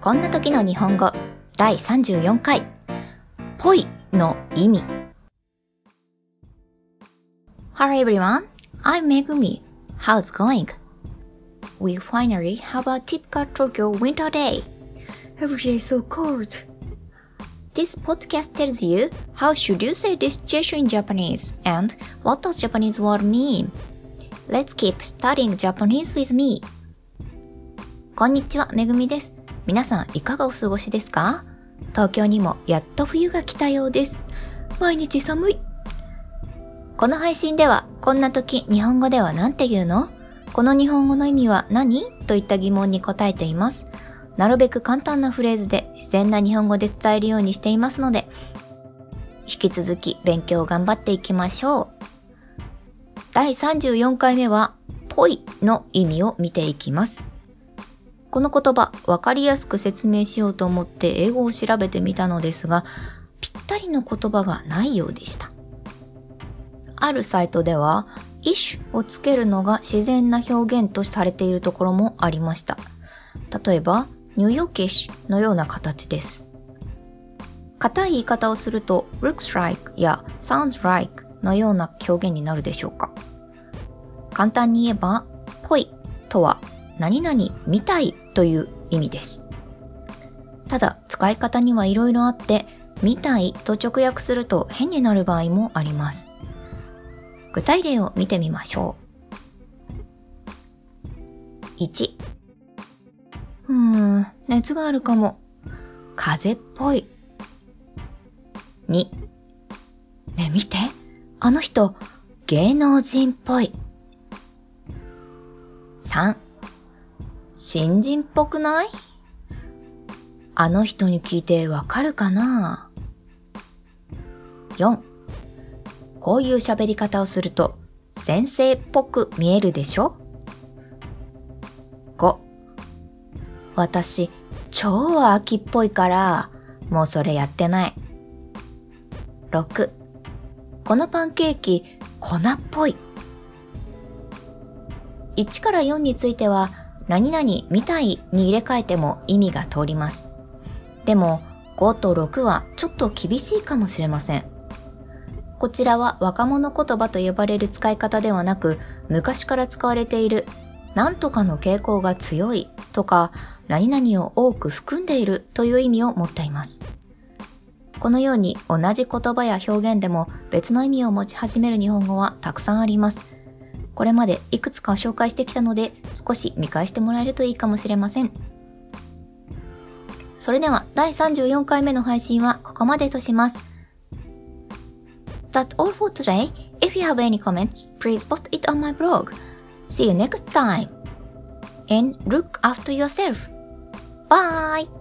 こんな時の日本語第34回ぽいの意味 Hello everyone, I'm Megumi. How's it going? We finally have a typical Tokyo winter day. Every day is so cold. This podcast tells you how should you say this situation in Japanese and what does Japanese word mean. Let's keep studying Japanese with me. こんにちは、めぐみです。 皆さんいかがお過ごしですか？東京にもやっと冬が来たようです。毎日寒い。この配信では、こんな時日本語では何て言うの？この日本語の意味は何？といった疑問に答えています。なるべく簡単なフレーズで自然な日本語で伝えるようにしていますので、引き続き勉強を頑張っていきましょう。第34回目は、ぽいの意味を見ていきます。この言葉、わかりやすく説明しようと思って英語を調べてみたのですが、ぴったりの言葉がないようでした。あるサイトでは、ish をつけるのが自然な表現とされているところもありました。例えば、ニューヨーキッシュのような形です。硬い言い方をすると looks like や sounds like のような表現になるでしょうか。簡単に言えば、ぽいとは何々みたいという意味です。ただ、使い方にはいろいろあって、みたいと直訳すると変になる場合もあります。具体例を見てみましょう。1、うーん、熱があるかも。風邪っぽい。2、ね見て。あの人、芸能人っぽい。3、新人っぽくない？あの人に聞いてわかるかな ?4、こういう喋り方をすると先生っぽく見えるでしょ ?5、私、超秋っぽいから、もうそれやってない。6、このパンケーキ、粉っぽい。1から4については、何々みたいに入れ替えても意味が通ります。でも、5と6はちょっと厳しいかもしれません。こちらは若者言葉と呼ばれる使い方ではなく、昔から使われている、なんとかの傾向が強いとか、何々を多く含んでいるという意味を持っています。このように同じ言葉や表現でも別の意味を持ち始める日本語はたくさんあります。これまでいくつか紹介してきたので少し見返してもらえるといいかもしれません。それでは第34回目の配信はここまでとします。That's all for today. If you have any comments, please post it on my blog. See you next time. And look after yourself. Bye!